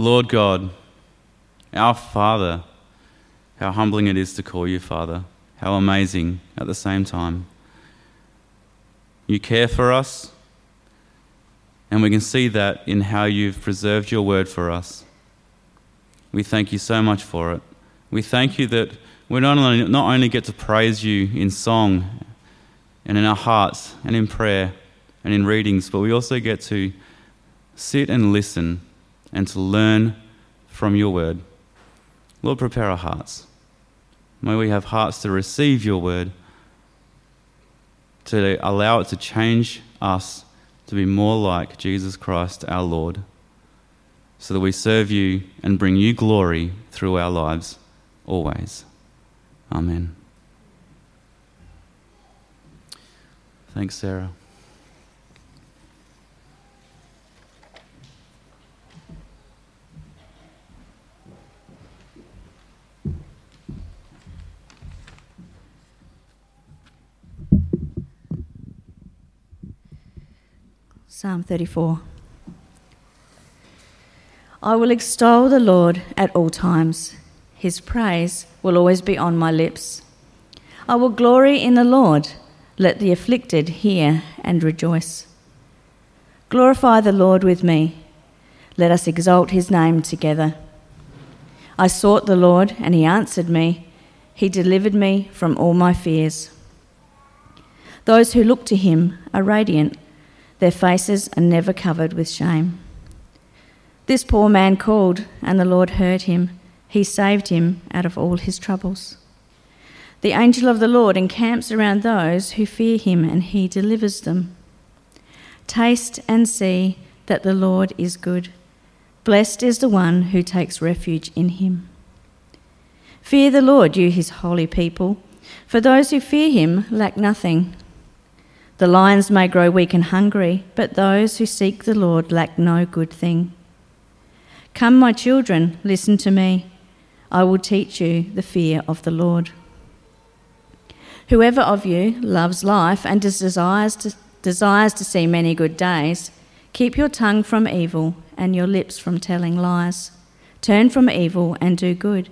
Lord God, our Father, how humbling it is to call you Father, how amazing at the same time. You care for us, and we can see that in how you've preserved your word for us. We thank you so much for it. We thank you that we not only, not only get to praise you in song and in our hearts and in prayer and in readings, but we also get to sit and listen and to learn from your word. Lord, prepare our hearts. May we have hearts to receive your word, to allow it to change us to be more like Jesus Christ our Lord, so that we serve you and bring you glory through our lives always. Amen. Thanks, Sarah. Psalm 34. I will extol the Lord at all times. His praise will always be on my lips. I will glory in the Lord. Let the afflicted hear and rejoice. Glorify the Lord with me. Let us exalt his name together. I sought the Lord, and he answered me. He delivered me from all my fears. Those who look to him are radiant, their faces are never covered with shame. This poor man called, and the Lord heard him he saved him out of all his troubles. The angel of the Lord encamps around those who fear him, and he delivers them. Taste and see that the Lord is good. Blessed is the one who takes refuge in him. Fear the Lord, you his holy people, for those who fear him lack nothing. The lions may grow weak and hungry, but those who seek the Lord lack no good thing. Come, my children, listen to me. I will teach you the fear of the Lord. Whoever of you loves life and desires to, desires to see many good days, keep your tongue from evil and your lips from telling lies. Turn from evil and do good.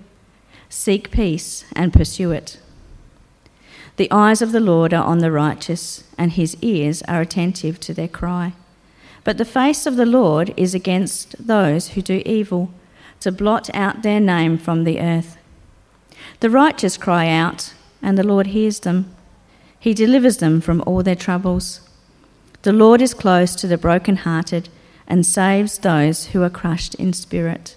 Seek peace and pursue it. The eyes of the Lord are on the righteous, and his ears are attentive to their cry. But the face of the Lord is against those who do evil to blot out their name from the earth. The righteous cry out, and the Lord hears them. He delivers them from all their troubles. The Lord is close to the brokenhearted and saves those who are crushed in spirit.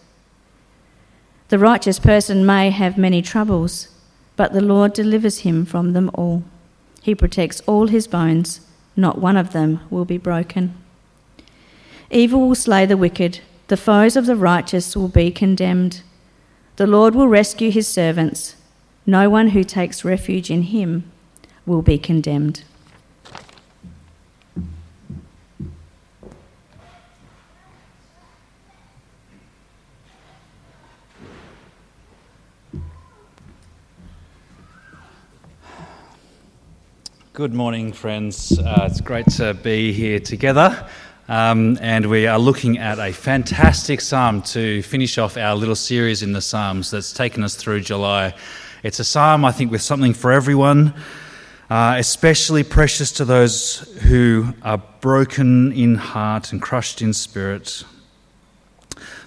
The righteous person may have many troubles, but the Lord delivers him from them all. He protects all his bones, not one of them will be broken. Evil will slay the wicked the foes of the righteous will be condemned. The Lord will rescue his servants. No one who takes refuge in him will be condemned. Good morning, friends. Uh, it's great to be here together. Um, and we are looking at a fantastic psalm to finish off our little series in the Psalms that's taken us through July. It's a psalm, I think, with something for everyone, uh, especially precious to those who are broken in heart and crushed in spirit.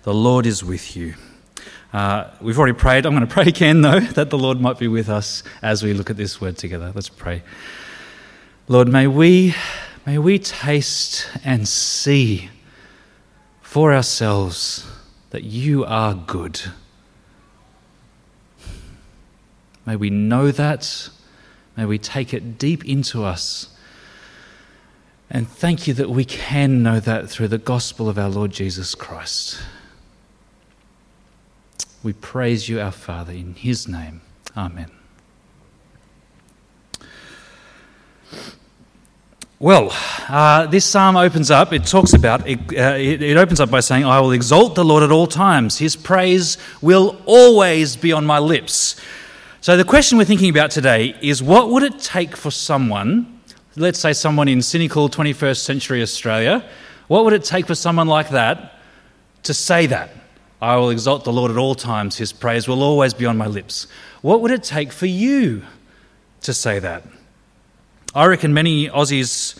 The Lord is with you. Uh, we've already prayed. I'm going to pray again, though, that the Lord might be with us as we look at this word together. Let's pray. Lord, may we May we taste and see for ourselves that you are good. May we know that. May we take it deep into us. And thank you that we can know that through the gospel of our Lord Jesus Christ. We praise you, our Father, in his name. Amen. Well, uh, this psalm opens up, it talks about, it, uh, it, it, opens up by saying, I will exalt the Lord at all times. His praise will always be on my lips. So the question we're thinking about today is what would it take for someone, let's say someone in cynical 21st century Australia, what would it take for someone like that to say that? I will exalt the Lord at all times. His praise will always be on my lips. What would it take for you to say that? I reckon many Aussies,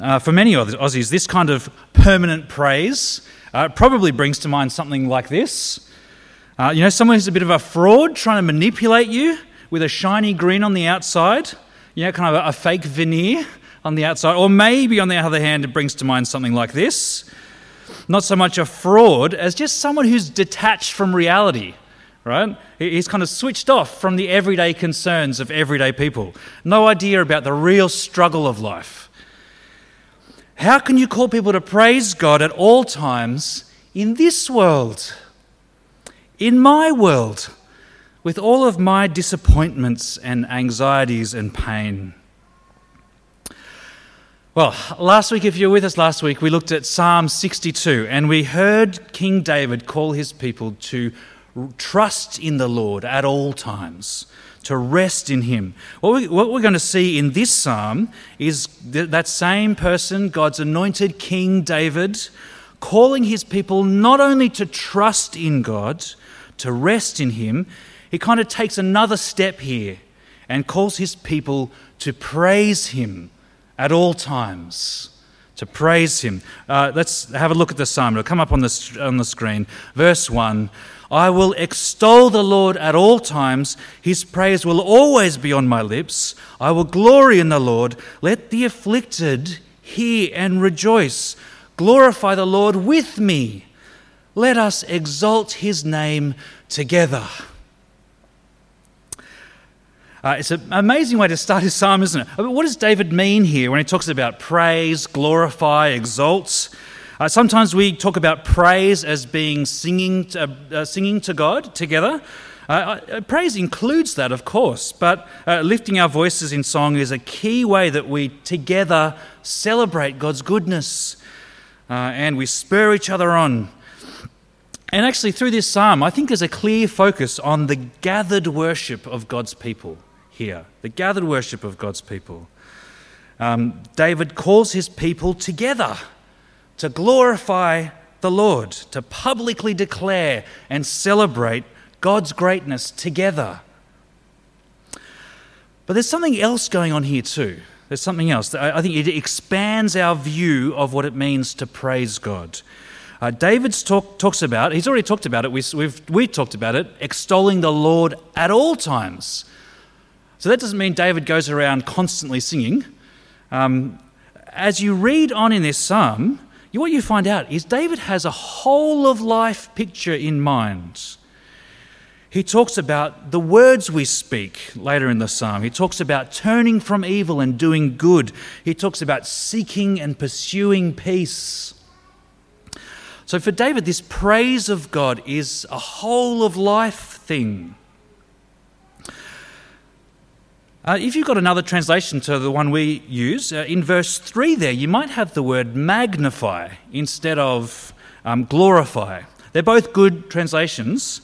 uh, for many of Aussies, this kind of permanent praise uh, probably brings to mind something like this. Uh, you know, someone who's a bit of a fraud trying to manipulate you with a shiny grin on the outside, you know, kind of a, a fake veneer on the outside. Or maybe, on the other hand, it brings to mind something like this not so much a fraud as just someone who's detached from reality, right? He's kind of switched off from the everyday concerns of everyday people. No idea about the real struggle of life. How can you call people to praise God at all times in this world? In my world, with all of my disappointments and anxieties and pain? Well, last week, if you were with us last week, we looked at Psalm 62 and we heard King David call his people to trust in the Lord at all times, to rest in Him. What, we, we're going to see in this psalm is that, that same person, God's anointed King David, calling his people not only to trust in God, to rest in Him, he kind of takes another step here and calls his people to praise Him at all times to praise him. Uh, let's have a look at the psalm. It'll come up on the, on the screen. Verse 1 I will extol the Lord at all times. His praise will always be on my lips. I will glory in the Lord. Let the afflicted hear and rejoice. Glorify the Lord with me. Let us exalt his name together. Uh, it's an amazing way to start his psalm, isn't it? I mean, what does David mean here when he talks about praise, glorify, exalt? Uh, sometimes we talk about praise as being singing to, uh, singing to God together. Uh, uh, praise includes that, of course, but uh, lifting our voices in song is a key way that we together celebrate God's goodness and we spur each other on. And actually, through this psalm, I think there's a clear focus on the gathered worship of God's people here, the gathered worship of God's people. Um, David calls his people together to glorify the Lord, to publicly declare and celebrate God's greatness together. But there's something else going on here too. There's something else. I think it expands our view of what it means to praise God. Uh, David's talk, talks about, he's already talked about it, we, we've, we talked about it, extolling the Lord at all times. So that doesn't mean David goes around constantly singing. Um, as you read on in this psalm, what you find out is David has a whole of life picture in mind. He talks about the words we speak later in the psalm. He talks about turning from evil and doing good. He talks about seeking and pursuing peace. So for David, this praise of God is a whole of life thing. Uh, if you've got another translation to the one we use, uh, in verse 3 there, you might have the word magnify instead of um, glorify. They're both good translations.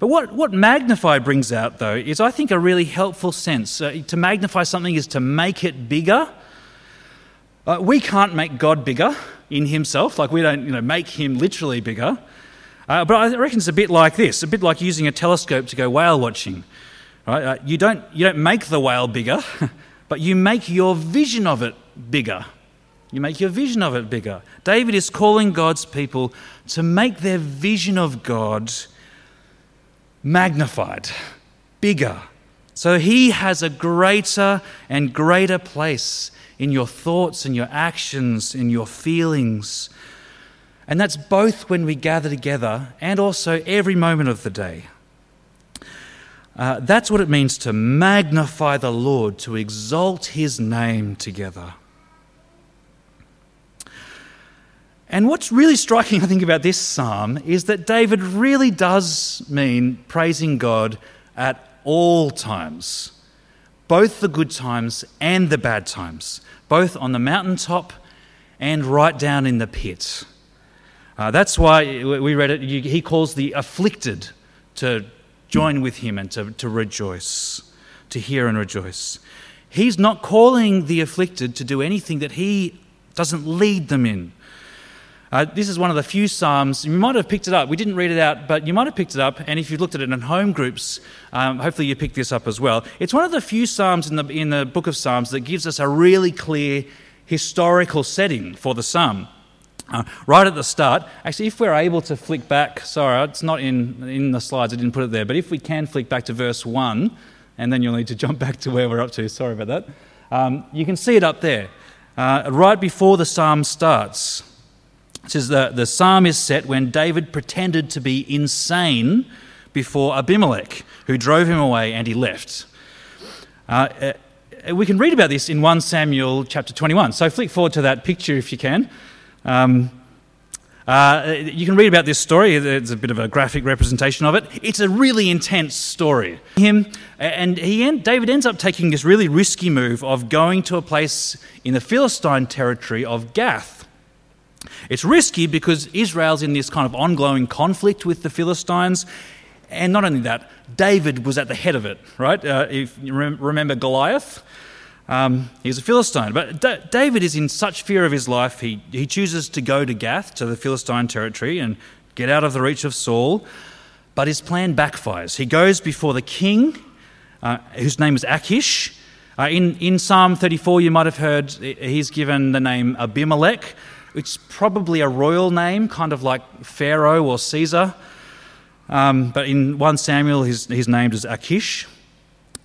But what, what magnify brings out, though, is I think a really helpful sense. Uh, to magnify something is to make it bigger. Uh, we can't make God bigger in himself, like we don't you know, make him literally bigger. Uh, but I reckon it's a bit like this a bit like using a telescope to go whale watching. Right? Uh, you, don't, you don't make the whale bigger, but you make your vision of it bigger. You make your vision of it bigger. David is calling God's people to make their vision of God magnified, bigger. So he has a greater and greater place in your thoughts and your actions, in your feelings. And that's both when we gather together and also every moment of the day. Uh, that's what it means to magnify the Lord, to exalt his name together. And what's really striking, I think, about this psalm is that David really does mean praising God at all times, both the good times and the bad times, both on the mountaintop and right down in the pit. Uh, that's why we read it, he calls the afflicted to join with him and to, to rejoice, to hear and rejoice. He's not calling the afflicted to do anything that he doesn't lead them in. Uh, this is one of the few Psalms, you might have picked it up. We didn't read it out, but you might have picked it up. And if you've looked at it in home groups, um, hopefully you picked this up as well. It's one of the few Psalms in the, in the book of Psalms that gives us a really clear historical setting for the Psalm. Uh, right at the start, actually, if we're able to flick back, sorry, it's not in, in the slides, I didn't put it there, but if we can flick back to verse 1, and then you'll need to jump back to where we're up to, sorry about that, um, you can see it up there. Uh, right before the psalm starts, it says the, the psalm is set when David pretended to be insane before Abimelech, who drove him away and he left. Uh, uh, we can read about this in 1 Samuel chapter 21. So flick forward to that picture if you can. Um, uh, you can read about this story. It's a bit of a graphic representation of it. It's a really intense story. Him and he, David ends up taking this really risky move of going to a place in the Philistine territory of Gath. It's risky because Israel's in this kind of ongoing conflict with the Philistines. And not only that, David was at the head of it, right? Uh, if you remember Goliath, um, he's a Philistine. But D- David is in such fear of his life, he, he chooses to go to Gath, to the Philistine territory, and get out of the reach of Saul. But his plan backfires. He goes before the king, uh, whose name is Achish. Uh, in, in Psalm 34, you might have heard he's given the name Abimelech, is probably a royal name, kind of like Pharaoh or Caesar. Um, but in 1 Samuel, he's, he's named as Achish.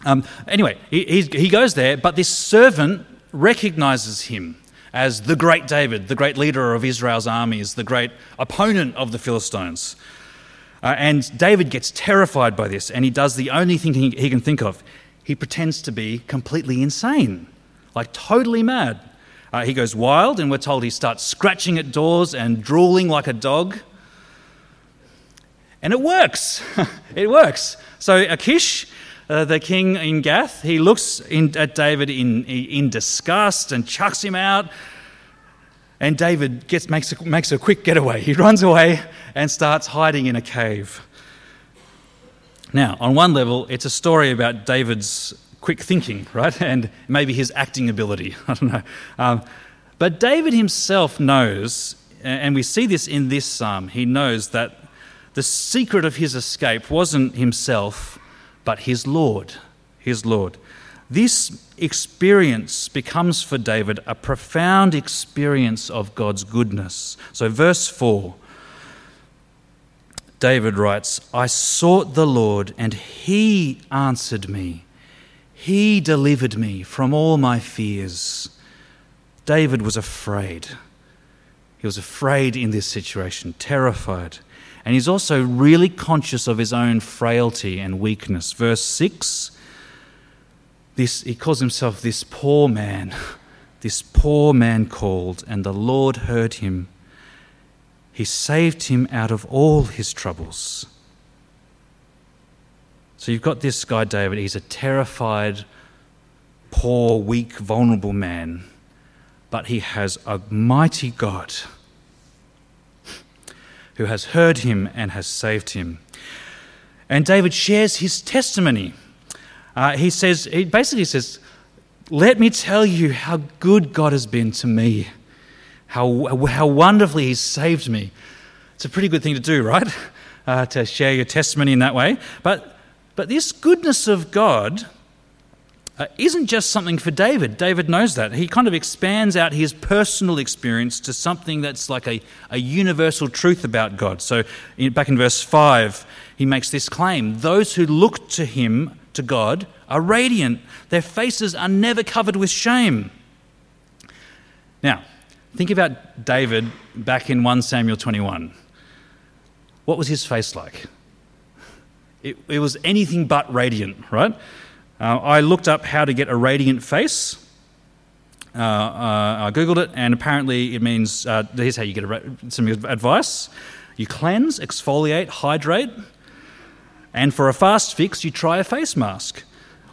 Um, anyway, he, he goes there, but this servant recognizes him as the great David, the great leader of Israel's armies, the great opponent of the Philistines. Uh, and David gets terrified by this, and he does the only thing he, he can think of. He pretends to be completely insane, like totally mad. Uh, he goes wild, and we're told he starts scratching at doors and drooling like a dog. And it works. it works. So Achish uh, the king in Gath, he looks in, at David in, in disgust and chucks him out. And David gets, makes, a, makes a quick getaway. He runs away and starts hiding in a cave. Now, on one level, it's a story about David's quick thinking, right? And maybe his acting ability. I don't know. Um, but David himself knows, and we see this in this psalm, he knows that the secret of his escape wasn't himself, but his Lord, his Lord. This experience becomes for David a profound experience of God's goodness. So, verse 4, David writes, I sought the Lord, and he answered me. He delivered me from all my fears. David was afraid. He was afraid in this situation, terrified. And he's also really conscious of his own frailty and weakness. Verse 6 this, he calls himself this poor man, this poor man called, and the Lord heard him. He saved him out of all his troubles. So you've got this guy, David. He's a terrified, poor, weak, vulnerable man, but he has a mighty God who has heard him and has saved him. And David shares his testimony. Uh, he says, he basically says, Let me tell you how good God has been to me, how, how wonderfully He's saved me. It's a pretty good thing to do, right? Uh, to share your testimony in that way. But, but this goodness of God uh, isn't just something for David. David knows that. He kind of expands out his personal experience to something that's like a, a universal truth about God. So, in, back in verse 5, he makes this claim Those who look to him, to God, are radiant, their faces are never covered with shame. Now, think about David back in 1 Samuel 21. What was his face like? It, it was anything but radiant, right? Uh, I looked up how to get a radiant face. Uh, uh, I googled it, and apparently it means uh, here's how you get a, some advice you cleanse, exfoliate, hydrate, and for a fast fix, you try a face mask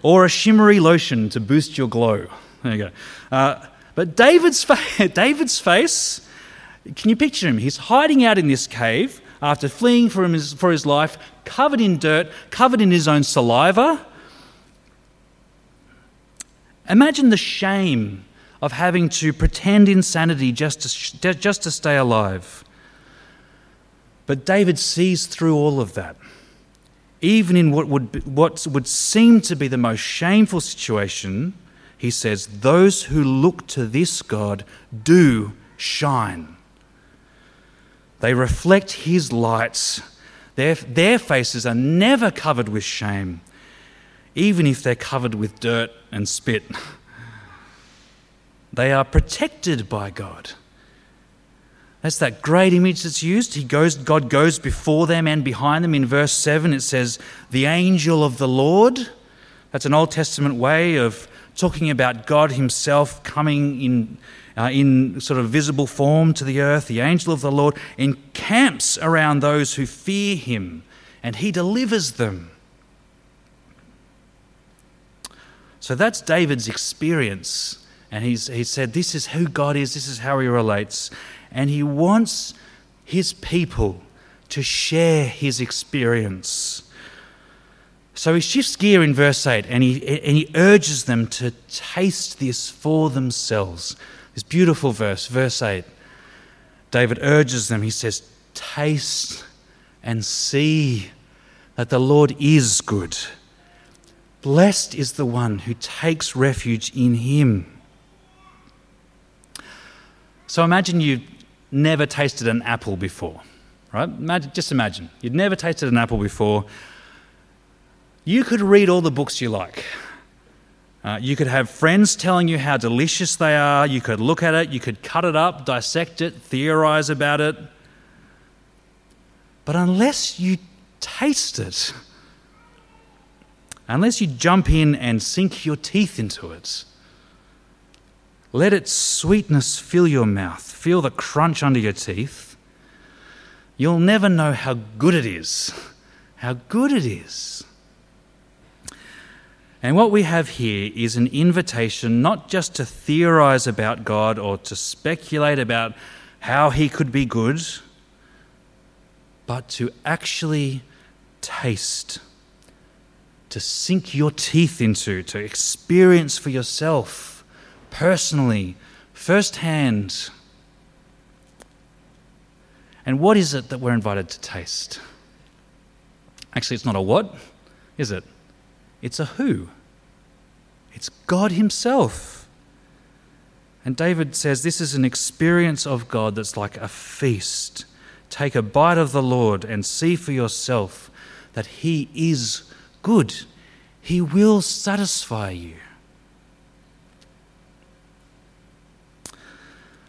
or a shimmery lotion to boost your glow. There you go. Uh, but David's, fa- David's face, can you picture him? He's hiding out in this cave after fleeing for his, for his life, covered in dirt, covered in his own saliva Imagine the shame of having to pretend insanity just to, just to stay alive. But David sees through all of that. Even in what would, be, what would seem to be the most shameful situation, he says, Those who look to this God do shine. They reflect his lights. Their, their faces are never covered with shame, even if they're covered with dirt and spit. They are protected by God. That's that great image that's used. He goes, God goes before them and behind them. In verse 7, it says, The angel of the Lord. That's an Old Testament way of talking about God Himself coming in, uh, in sort of visible form to the earth. The angel of the Lord encamps around those who fear Him, and He delivers them. So that's David's experience. And he's, he said, This is who God is, this is how He relates and he wants his people to share his experience. So he shifts gear in verse 8 and he, and he urges them to taste this for themselves. This beautiful verse, verse 8. David urges them, he says, Taste and see that the Lord is good. Blessed is the one who takes refuge in him. So imagine you've never tasted an apple before, right? Imagine, just imagine. You'd never tasted an apple before. You could read all the books you like. Uh, you could have friends telling you how delicious they are. You could look at it, you could cut it up, dissect it, theorize about it. But unless you taste it, unless you jump in and sink your teeth into it, let its sweetness fill your mouth, feel the crunch under your teeth. You'll never know how good it is. How good it is. And what we have here is an invitation not just to theorize about God or to speculate about how he could be good, but to actually taste, to sink your teeth into, to experience for yourself personally, firsthand. And what is it that we're invited to taste? Actually, it's not a what, is it? It's a who. It's God Himself. And David says this is an experience of God that's like a feast. Take a bite of the Lord and see for yourself that He is good. He will satisfy you.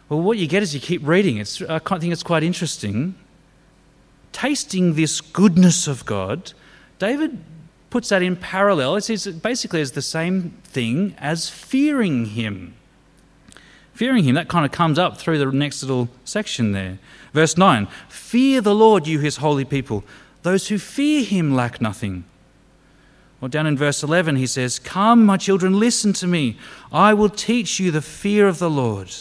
Well, what you get as you keep reading, it's, I think it's quite interesting. Tasting this goodness of God, David puts that in parallel. It's basically as the same thing as fearing Him. Fearing Him, that kind of comes up through the next little section there. Verse 9 Fear the Lord, you His holy people. Those who fear Him lack nothing. Or down in verse 11, he says, Come, my children, listen to me. I will teach you the fear of the Lord.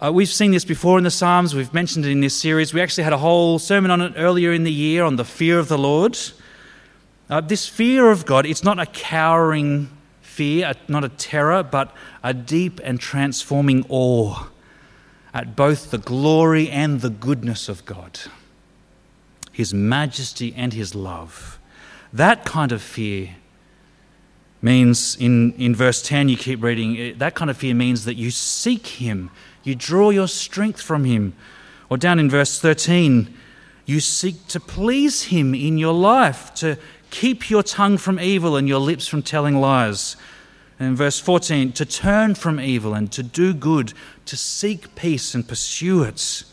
Uh, we've seen this before in the Psalms. We've mentioned it in this series. We actually had a whole sermon on it earlier in the year on the fear of the Lord. Uh, this fear of God, it's not a cowering fear, not a terror, but a deep and transforming awe at both the glory and the goodness of God, His majesty and His love. That kind of fear means, in, in verse 10, you keep reading, eh, that kind of fear means that you seek Him you draw your strength from him. Or down in verse 13, you seek to please him in your life, to keep your tongue from evil and your lips from telling lies. And in verse 14, to turn from evil and to do good, to seek peace and pursue it.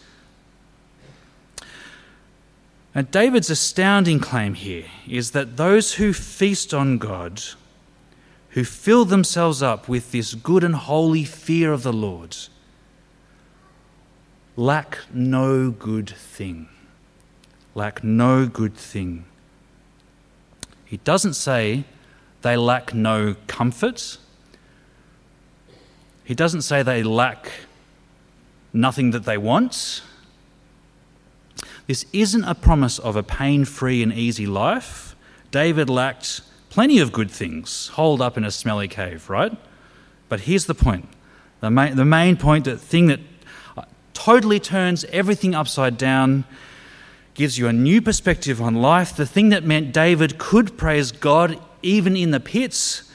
And David's astounding claim here is that those who feast on God, who fill themselves up with this good and holy fear of the Lord, lack no good thing. Lack no good thing. He doesn't say they lack no comfort. He doesn't say they lack nothing that they want. This isn't a promise of a pain free and easy life. David lacked plenty of good things holed up in a smelly cave, right? But here's the point the main, the main point, the thing that uh, totally turns everything upside down, gives you a new perspective on life. The thing that meant David could praise God even in the pits.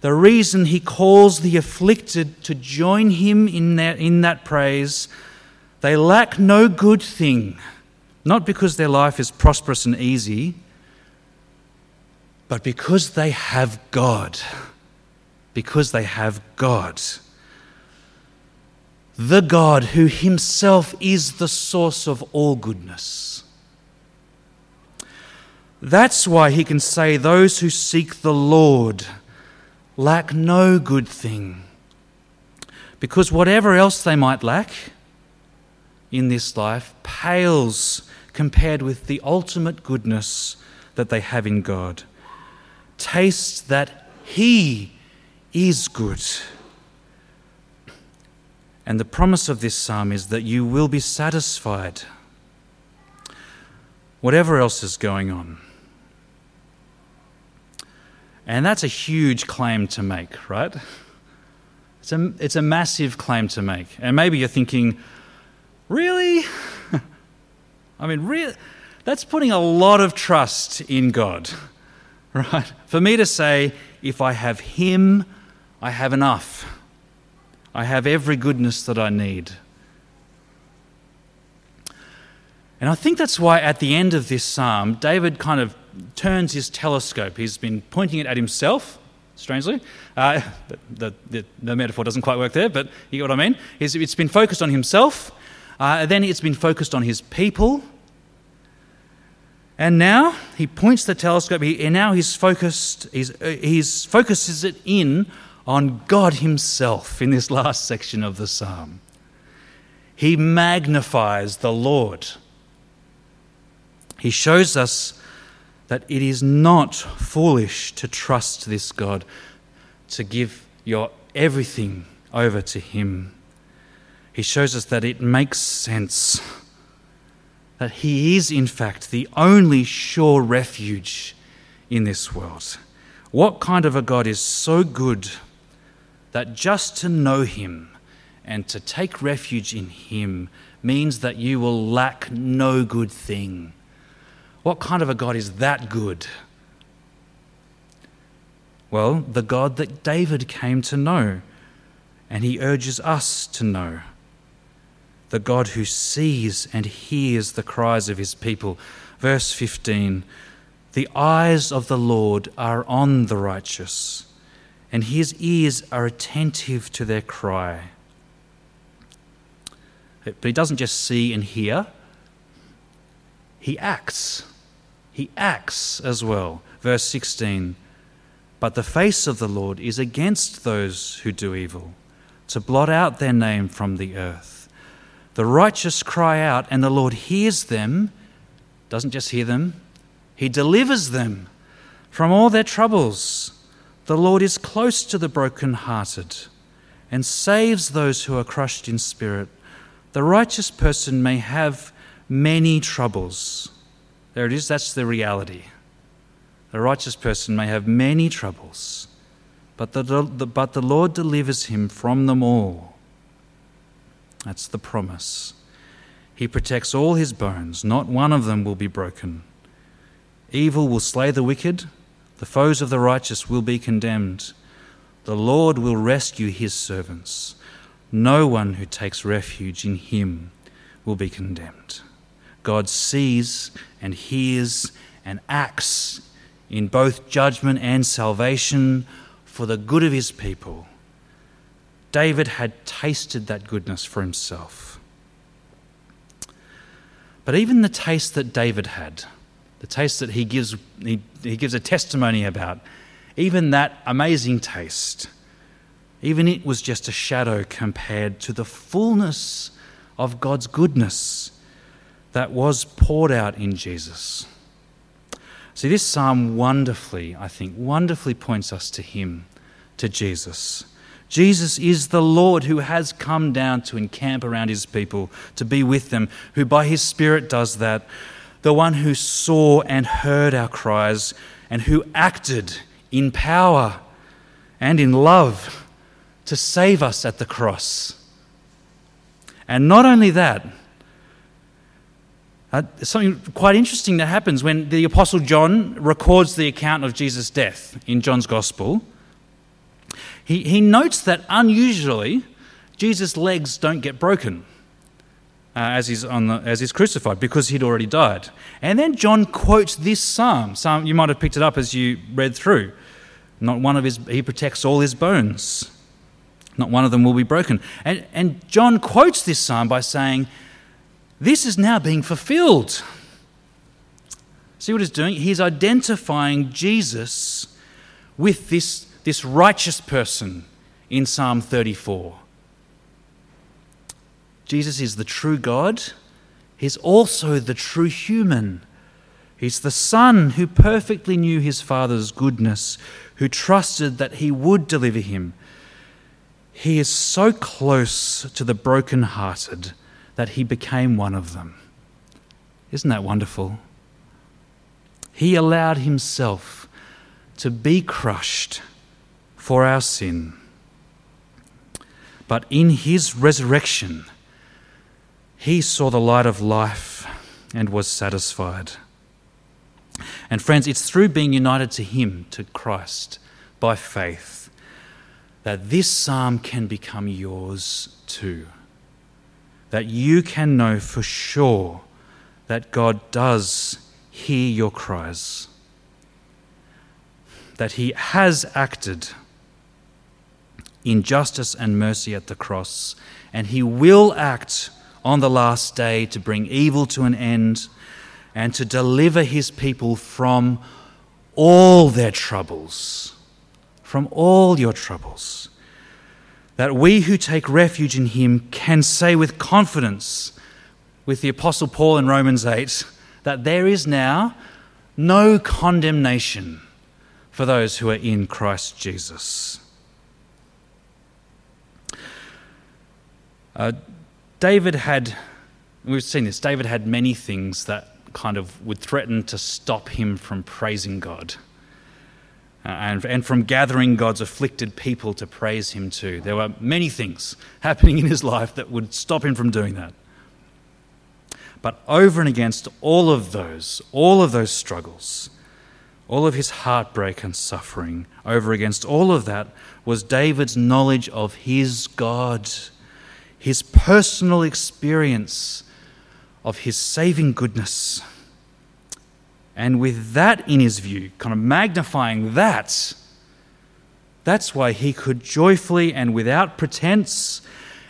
The reason he calls the afflicted to join him in that, in that praise, they lack no good thing, not because their life is prosperous and easy, but because they have God. Because they have God the God who himself is the source of all goodness. That's why he can say, Those who seek the Lord lack no good thing. Because whatever else they might lack in this life pales compared with the ultimate goodness that they have in God. Taste that He is good. And the promise of this psalm is that you will be satisfied, whatever else is going on. And that's a huge claim to make, right? It's a, it's a massive claim to make. And maybe you're thinking, really? I mean? That's putting a lot of trust in God, right? For me to say, if I have Him, I have enough. I have every goodness that I need. And I think that's why at the end of this psalm, David kind of turns his telescope. He's been pointing it at himself, strangely. Uh, the, the, the, metaphor doesn't quite work there, but you get what I mean. It's, it's been focused on himself, uh, then it's been focused on his people. And now he points the telescope, he, and now he's focused, he's, uh, he's focuses it in on God Himself in this last section of the psalm. He magnifies the Lord. He shows us that it is not foolish to trust this God, to give your everything over to Him. He shows us that it makes sense, that He is, in fact, the only sure refuge in this world. What kind of a God is so good? that just to know Him and to take refuge in Him means that you will lack no good thing. What kind of a God is that good? Well, the God that David came to know, and he urges us to know. The God who sees and hears the cries of his people. Verse 15 The eyes of the Lord are on the righteous and his ears are attentive to their cry. But he doesn't just see and hear, he acts. He acts as well. Verse 16 But the face of the Lord is against those who do evil, to blot out their name from the earth. The righteous cry out, and the Lord hears them, doesn't just hear them, he delivers them from all their troubles. The Lord is close to the broken-hearted and saves those who are crushed in spirit. The righteous person may have many troubles. There it is, that's the reality. The righteous person may have many troubles, but the, but the Lord delivers him from them all. That's the promise. He protects all his bones, not one of them will be broken. Evil will slay the wicked the foes of the righteous will be condemned. The Lord will rescue his servants. No one who takes refuge in him will be condemned. God sees and hears and acts in both judgment and salvation for the good of his people. David had tasted that goodness for himself. But even the taste that David had, the taste that he gives, he, he gives a testimony about, even that amazing taste, even it was just a shadow compared to the fullness of God's goodness that was poured out in Jesus. See, this psalm wonderfully, I think, wonderfully points us to Him, to Jesus. Jesus is the Lord who has come down to encamp around His people, to be with them, who by His Spirit does that the one who saw and heard our cries, and who acted in power and in love to save us at the cross. And not only that, uh, something quite interesting that happens when the Apostle John records the account of Jesus' death in John's Gospel. He, he notes that unusually, Jesus' legs don't get broken uh, as, he's on the, as he's crucified because he'd already died. And then John quotes this psalm. Psalm you might have picked it up as you read through. Not one of his, he protects all his bones. Not one of them will be broken. And, and John quotes this psalm by saying, this is now being fulfilled. See what he's doing? He's identifying Jesus with this, this righteous person in Psalm 34. Jesus is the true God, he's also the true human. He's the Son who perfectly knew his Father's goodness, who trusted that he would deliver him. He is so close to the broken-hearted that he became one of them. Isn't that wonderful? He allowed himself to be crushed for our sin. But in his resurrection, he saw the light of life and was satisfied. And friends, it's through being united to him, to Christ, by faith, that this psalm can become yours too that you can know for sure that God does hear your cries, that He has acted in justice and mercy at the cross, and He will act on the last day to bring evil to an end and to deliver His people from all their troubles, from all your troubles that we who take refuge in him can say with confidence, with the Apostle Paul in Romans 8, that there is now no condemnation for those who are in Christ Jesus. Uh, David had, we've seen this, David had many things that kind of would threaten to stop him from praising God. Uh, and, and from gathering God's afflicted people to praise Him too. There were many things happening in his life that would stop him from doing that. But over and against all of those, all of those struggles, all of his heartbreak and suffering, over against all of that was David's knowledge of his God, his personal experience of his saving goodness. And with that in his view, kind of magnifying that, that's why he could joyfully and without pretense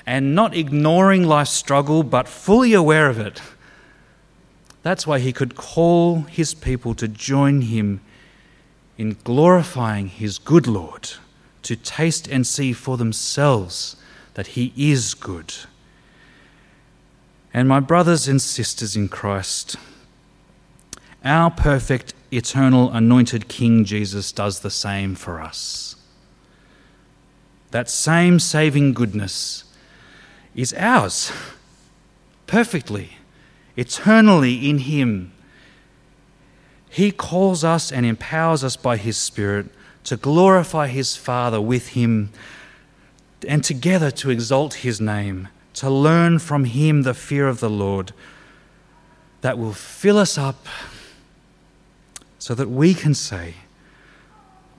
and not ignoring life's struggle but fully aware of it, that's why he could call his people to join him in glorifying his good Lord, to taste and see for themselves that he is good. And my brothers and sisters in Christ, our perfect, eternal, anointed King Jesus does the same for us. That same saving goodness is ours perfectly, eternally in Him. He calls us and empowers us by His Spirit to glorify His Father with Him and together to exalt His name, to learn from Him the fear of the Lord that will fill us up so that we can say,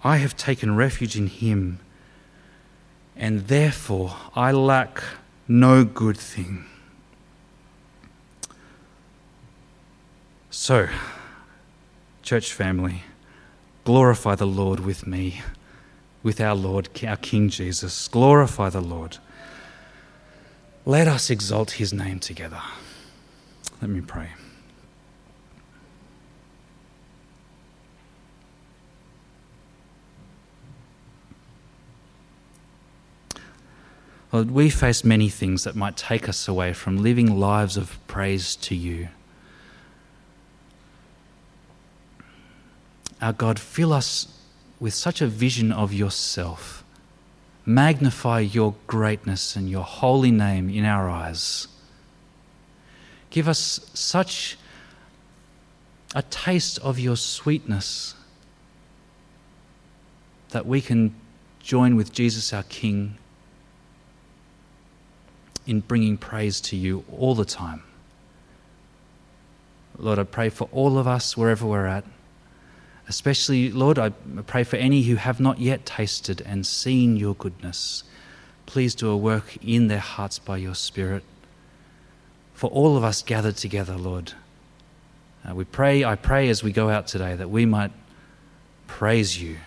I have taken refuge in him, and therefore I lack no good thing. So, church family, glorify the Lord with me, with our Lord, our King Jesus. Glorify the Lord. Let us exalt his name together. Let me pray. Lord, we face many things that might take us away from living lives of praise to you. Our God, fill us with such a vision of yourself. Magnify your greatness and your holy name in our eyes. Give us such a taste of your sweetness that we can join with Jesus, our King in bringing praise to you all the time. Lord, I pray for all of us wherever we're at. Especially, Lord, I pray for any who have not yet tasted and seen your goodness. Please do a work in their hearts by your Spirit. For all of us gathered together, Lord, uh, we pray, I pray as we go out today that we might praise you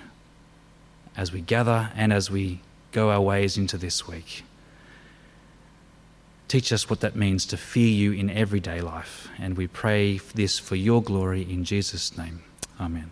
as we gather and as we go our ways into this week. Teach us what that means to fear you in everyday life. And we pray this for your glory in Jesus' name. Amen.